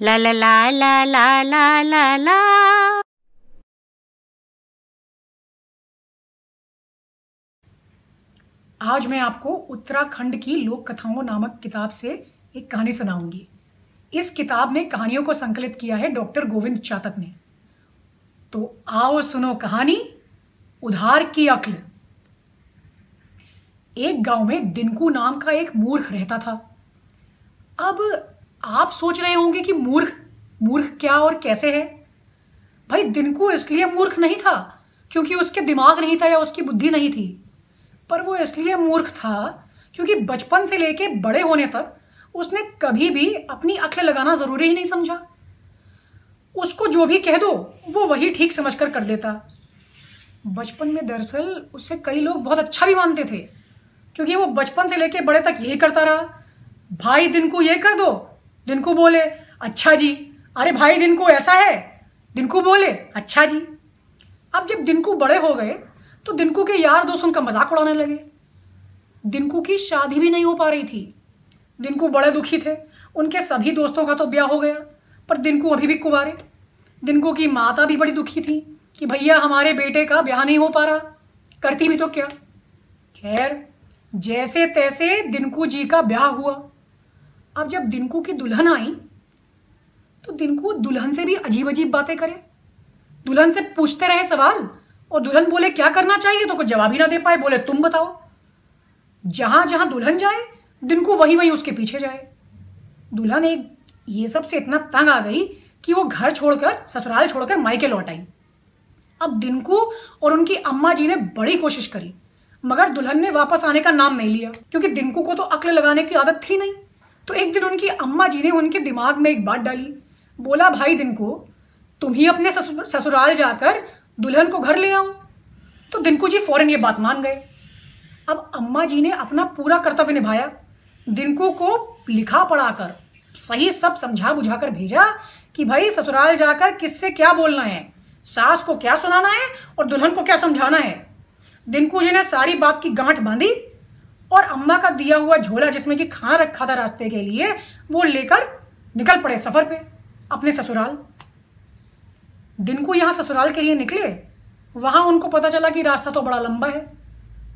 La la la la la la la la. आज मैं आपको उत्तराखंड की लोक कथाओं नामक किताब से एक कहानी सुनाऊँगी। इस किताब में कहानियों को संकलित किया है डॉक्टर गोविंद चातक ने। तो आओ सुनो कहानी, उधार की अक्ल। एक गाँव में दिनकू नाम का एक मूर्ख रहता था। अब आप सोच रहे होंगे कि मूर्ख मूर्ख क्या और कैसे है? भाई दिनकू इसलिए मूर्ख नहीं था क्योंकि उसके दिमाग नहीं था या उसकी बुद्धि नहीं थी। पर वो इसलिए मूर्ख था क्योंकि बचपन से लेके बड़े होने तक उसने कभी भी अपनी अक्ल लगाना ज़रूरी ही नहीं समझा। उसको जो भी कह दो, वो वही ठीक समझकर कर देता बचपन में दरअसल उससे कई लोग बहुत अच्छा भी मानते थे, क्योंकि वो बचपन से लेके बड़े तक यही करता रहा। भाई, दिन को ये कर दो दिन को बोले अच्छा जी। अरे भाई दिन को ऐसा है? दिनकू बोले अच्छा जी। अब जब दिनकू बड़े हो गए तो दिनकू के यार दोस्त उनका मज़ाक उड़ाने लगे। दिनकू की शादी भी नहीं हो पा रही थी। दिनकू बड़े दुखी थे। उनके सभी दोस्तों का तो ब्याह हो गया, पर दिनकू अभी भी कुंवारे। दिनकू की माता भी बड़ी दुखी थी कि भैया, हमारे बेटे का ब्याह नहीं हो पा रहा। करती भी तो क्या? खैर, जैसे तैसे दिनकू जी का ब्याह हुआ। अब जब दिनकू की दुल्हन आई तो दिनकू दुल्हन से भी अजीब अजीब बातें करे। दुल्हन से पूछते रहे सवाल, और दुल्हन बोले, क्या करना चाहिए? तो कुछ जवाब ही ना दे पाए। बोले, तुम बताओ। जहाँ जहाँ दुल्हन जाए, दिनकू वही वही उसके पीछे जाए। दुल्हन एक, ये सबसे इतना तंग आ गई कि वो घर छोड़कर, ससुराल छोड़कर मायके लौट आई। अब दिनकू और उनकी अम्मा जी ने बड़ी कोशिश करी, मगर दुल्हन ने वापस आने का नाम नहीं लिया, क्योंकि दिनकू को तो अक्ल लगाने की आदत थी नहीं। तो एक दिन उनकी अम्मा जी ने उनके दिमाग में एक बात डाली। बोला, भाई दिनकू, तुम ही अपने ससुराल जाकर दुल्हन को घर ले आओ। तो दिनकू जी फ़ौरन ये बात मान गए। अब अम्मा जी ने अपना पूरा कर्तव्य निभाया। दिनकू को लिखा पढ़ाकर, सही सब समझा बुझाकर भेजा कि, भाई, ससुराल जाकर किससे क्या बोलना है? सास को क्या सुनाना है और दुल्हन को क्या समझाना है? दिनकू जी ने सारी बात की गांठ बांधी और अम्मा का दिया हुआ झोला जिसमें कि खाना रखा था रास्ते के लिए, वो लेकर निकल पड़े सफ़र पे, अपने ससुराल। दिन को यहाँ ससुराल के लिए निकले, वहाँ उनको पता चला कि रास्ता तो बड़ा लंबा है।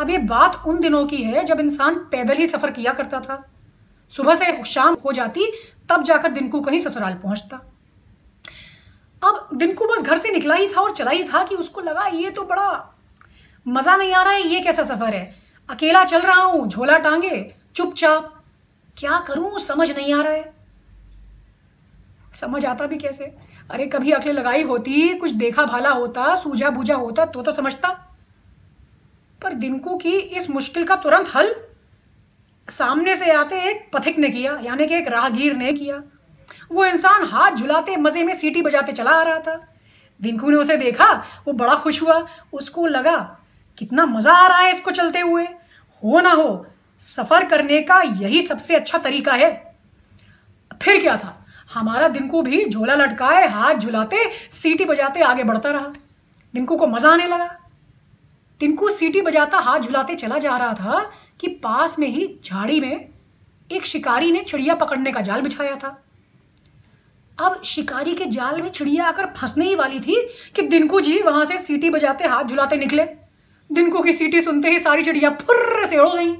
अब ये बात उन दिनों की है जब इंसान पैदल ही सफ़र किया करता था। सुबह से शाम हो जाती, तब जाकर दिन को कहीं ससुराल पहुँचता। अब दिन को बस घर से निकला ही था और चला ही था कि उसको लगा, ये तो बड़ा मज़ा नहीं आ रहा है, ये कैसा सफ़र है? अकेला चल रहा हूँ, झोला टांगे, चुपचाप। क्या करूँ? समझ नहीं आ रहा है। समझ आता भी कैसे? अरे, कभी अकले लगाई होती, कुछ देखा भाला होता, सूझा बूझा होता तो तो समझता। पर दिनकू की इस मुश्किल का तुरंत हल? सामने से आते एक पथिक ने किया, यानी कि एक राहगीर ने किया। वो इंसान हाथ झुलाते, मज़े में सीटी बजाते चला आ रहा था। दिनकू ने उसे देखा, वो बड़ा खुश हुआ। उसको लगा कितना मज़ा आ रहा है इसको चलते हुए। हो ना हो, सफ़र करने का यही सबसे अच्छा तरीका है। फिर क्या था? हमारा दिनकू भी झोला लटकाए, हाथ झुलाते, सीटी बजाते आगे बढ़ता रहा। दिनकू को मज़ा आने लगा। दिनकू सीटी बजाता, हाथ झुलाते चला जा रहा था कि पास में ही झाड़ी में एक शिकारी ने चिड़िया पकड़ने का जाल बिछाया था। अब शिकारी के जाल में चिड़िया आकर फंसने ही वाली थी कि दिनकू जी वहाँ से सीटी बजाते, हाथ झुलाते निकले। दिनकू की सीटी सुनते ही सारी चिड़िया फुर्र से उड़ गई।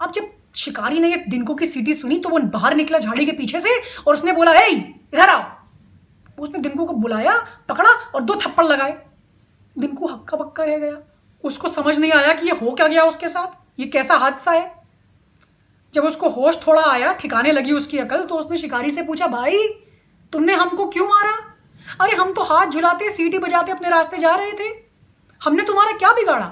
अब जब शिकारी ने ये दिनकू की सीटी सुनी तो वो बाहर निकला झाड़ी के पीछे से और उसने बोला ए इधर आओ। उसने दिनको को बुलाया, पकड़ा और दो थप्पड़ लगाए। दिनकू हक्का बक्का रह गया। उसको समझ नहीं आया कि ये हो क्या गया उसके साथ। ये कैसा हादसा है? जब उसको होश थोड़ा आया, ठिकाने लगी उसकी अकल तो उसने शिकारी से पूछा, भाई, तुमने हमको क्यों मारा? अरे, हम तो हाथ झुलाते, सीटी बजाते अपने रास्ते जा रहे थे। हमने तुम्हारा क्या बिगाड़ा?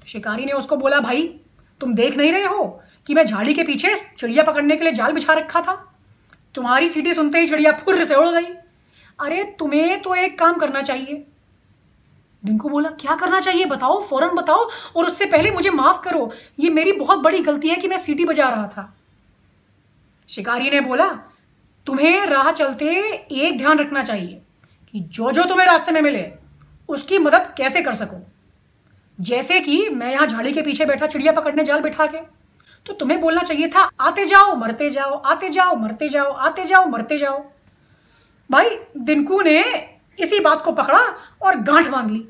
तो शिकारी ने उसको बोला, भाई, तुम देख नहीं रहे हो कि मैं झाड़ी के पीछे चिड़िया पकड़ने के लिए जाल बिछा रखा था? तुम्हारी सीटी सुनते ही चिड़िया फुर्र से उड़ गई। अरे, तुम्हें तो एक काम करना चाहिए। डिंकू बोला, क्या करना चाहिए? बताओ, फ़ौरन बताओ और उससे पहले मुझे माफ़ करो। ये मेरी बहुत बड़ी गलती है कि मैं सीटी बजा रहा था। शिकारी ने बोला, तुम्हें राह चलते एक ध्यान रखना चाहिए कि जो जो तुम्हें रास्ते में मिले उसकी मदद कैसे कर सको? जैसे कि मैं यहाँ झाड़ी के पीछे बैठा, चिड़िया पकड़ने जाल बिठा के। तो तुम्हें बोलना चाहिए था, आते जाओ, मरते जाओ, आते जाओ, मरते जाओ, आते जाओ, मरते जाओ। भाई, दिनकू ने इसी बात को पकड़ा और गांठ बाँध ली।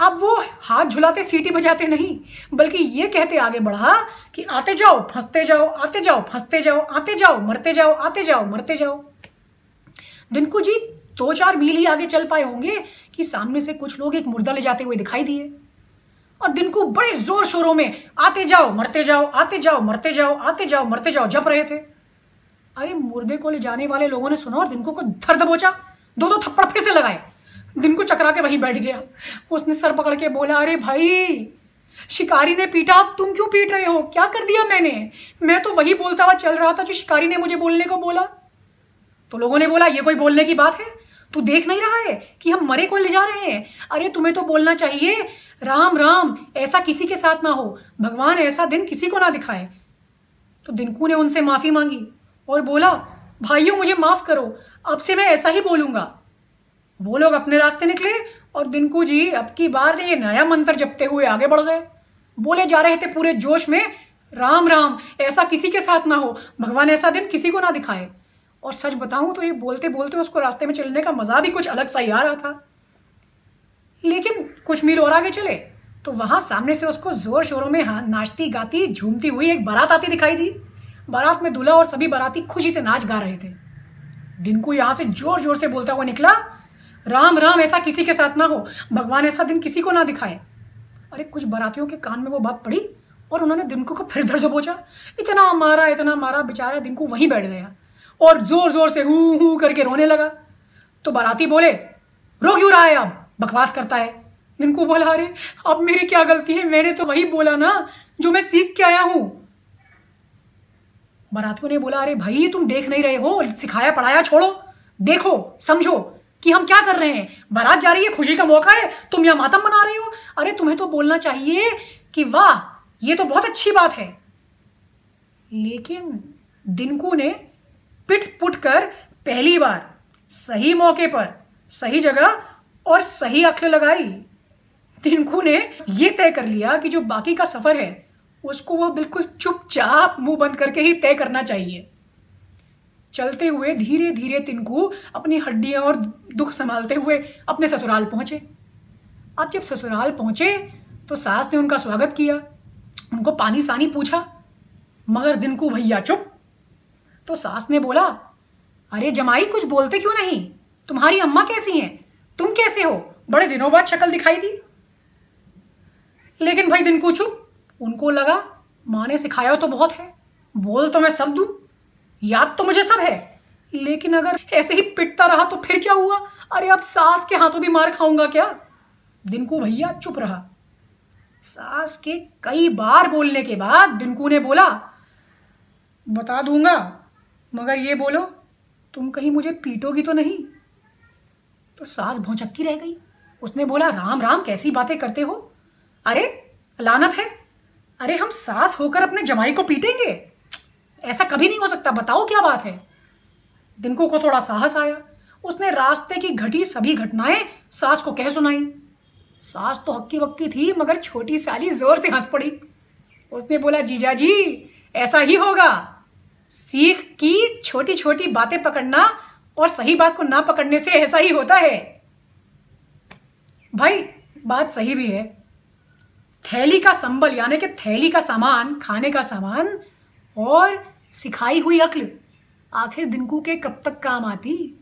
अब वो हाथ झुलाते, सीटी बजाते नहीं, बल्कि ये कहते आगे बढ़ा कि आते जाओ, फंसते जाओ, आते जाओ, फंसते जाओ, आते जाओ, मरते जाओ, आते जाओ, मरते जाओ। दिनकू जी दो चार मील ही आगे चल पाए होंगे कि सामने से कुछ लोग एक मुर्दा ले जाते हुए दिखाई दिए। और दिन को बड़े ज़ोर शोरों में आते जाओ, मरते जाओ, आते जाओ, मरते जाओ, आते जाओ, मरते जाओ, जप रहे थे। अरे मुर्दे को ले जाने वाले लोगों ने सुना और दिनकू को धर दबोचा। दो दो थप्पड़ फिर से लगाए। दिन को चकरा के वहीं बैठ गया। उसने सर पकड़ के बोला, अरे भाई, शिकारी ने पीटा, अब तुम क्यों पीट रहे हो? क्या कर दिया मैंने? मैं तो वही बोलता हुआ चल रहा था जो शिकारी ने मुझे बोलने को बोला। तो लोगों ने बोला, ये कोई बोलने की बात है? तू देख नहीं रहा है कि हम मरे को ले जा रहे हैं? अरे, तुम्हें तो बोलना चाहिए, राम राम, ऐसा किसी के साथ ना हो। भगवान ऐसा दिन किसी को ना दिखाए। तो दिनकू ने उनसे माफ़ी मांगी और बोला, भाइयों, मुझे माफ़ करो, अब से मैं ऐसा ही बोलूँगा। वो लोग अपने रास्ते निकले और दिनकू जी, अब की बार ये नया मंत्र जपते हुए आगे बढ़ गए। बोले जा रहे थे पूरे जोश में, राम राम, ऐसा किसी के साथ ना हो। भगवान ऐसा दिन किसी को ना दिखाए। और सच बताऊँ तो ये बोलते बोलते उसको रास्ते में चलने का मज़ा भी कुछ अलग सा ही आ रहा था। लेकिन कुछ मील और आगे चले तो वहाँ सामने से उसको ज़ोर शोरों में हाँ नाचती, गाती, झूमती हुई एक बारात आती दिखाई दी। बारात में दूल्हा और सभी बाराती खुशी से नाच गा रहे थे। दिन को यहाँ से ज़ोर ज़ोर से बोलता हुआ निकला, राम राम, ऐसा किसी के साथ ना हो। भगवान ऐसा दिन किसी को ना दिखाए। अरे, कुछ बारातियों के कान में वो बात पड़ी और उन्होंने दिनकू को फिर दर्ज पहुँचा इतना मारा इतना मारा, बेचारा दिनकू वहीं बैठ गया। और ज़ोर ज़ोर से हु हु करके रोने लगा। तो बाराती बोले, रो क्यों रहा है अब बकवास करता है। दिनको बोला, अरे अब मेरी क्या गलती है? मैंने तो वही बोला ना, जो मैं सीख के आया हूँ। बारातियों ने बोला, अरे भाई, तुम देख नहीं रहे हो। सिखाया, पढ़ाया, छोड़ो। देखो, समझो कि हम क्या कर रहे हैं। बारात जा रही है, खुशी का मौका है। तुम यहाँ मातम मना रहे हो। अरे, तुम्हें तो बोलना चाहिए कि वाह, ये तो बहुत अच्छी बात है। लेकिन दिनकू ने पिट पुट कर पहली बार, सही मौके पर, सही जगह और सही अक्ल लगाई। दिनकू ने यह तय कर लिया कि जो बाकी का सफ़र है, उसको वो बिल्कुल चुपचाप मुँह बंद करके ही तय करना चाहिए। चलते हुए धीरे धीरे तिनकू अपनी हड्डियाँ और दुख संभालते हुए अपने ससुराल पहुँचे। अब जब ससुराल पहुँचे तो सास ने उनका स्वागत किया। उनको पानी सानी पूछा, मगर दिनकू भैया, चुप? तो सास ने बोला, अरे जमाई, कुछ बोलते क्यों नहीं? तुम्हारी अम्मा कैसी हैं? तुम कैसे हो? बड़े दिनों बाद शक्ल दिखाई दी। लेकिन भाई दिनकू चुप उनको लगा, माँ ने सिखाया तो बहुत है, बोल तो मैं सब दू, याद तो मुझे सब है, लेकिन अगर ऐसे ही पिटता रहा तो फिर क्या हुआ? अरे अब सास के हाथों भी मार खाऊँगा क्या? दिनकू भैया चुप रहा। सास के कई बार बोलने के बाद दिनकू ने बोला, बता दूँगा मगर ये बोलो, तुम कहीं मुझे पीटोगी तो नहीं? तो सास भौचक्की रह गई। उसने बोला, राम राम, कैसी बातें करते हो? अरे, लानत है। अरे, हम सास होकर अपने जमाई को पीटेंगे। ऐसा कभी नहीं हो सकता, बताओ क्या बात है? दिनको को थोड़ा साहस आया। उसने रास्ते की घटी सभी घटनाएँ सास को कह सुनाई। सास तो हक्की वक्की थी, मगर छोटी साली ज़ोर से हंस पड़ी। उसने बोला जीजा जी ऐसा ही होगा। सीख की छोटी छोटी बातें पकड़ना और सही बात को ना पकड़ने से ऐसा ही होता है। भाई, बात सही भी है। थैली का संबल, यानी कि थैली का सामान, खाने का सामान और सिखाई हुई अक्ल, आखिर दिनकू के कब तक काम आती?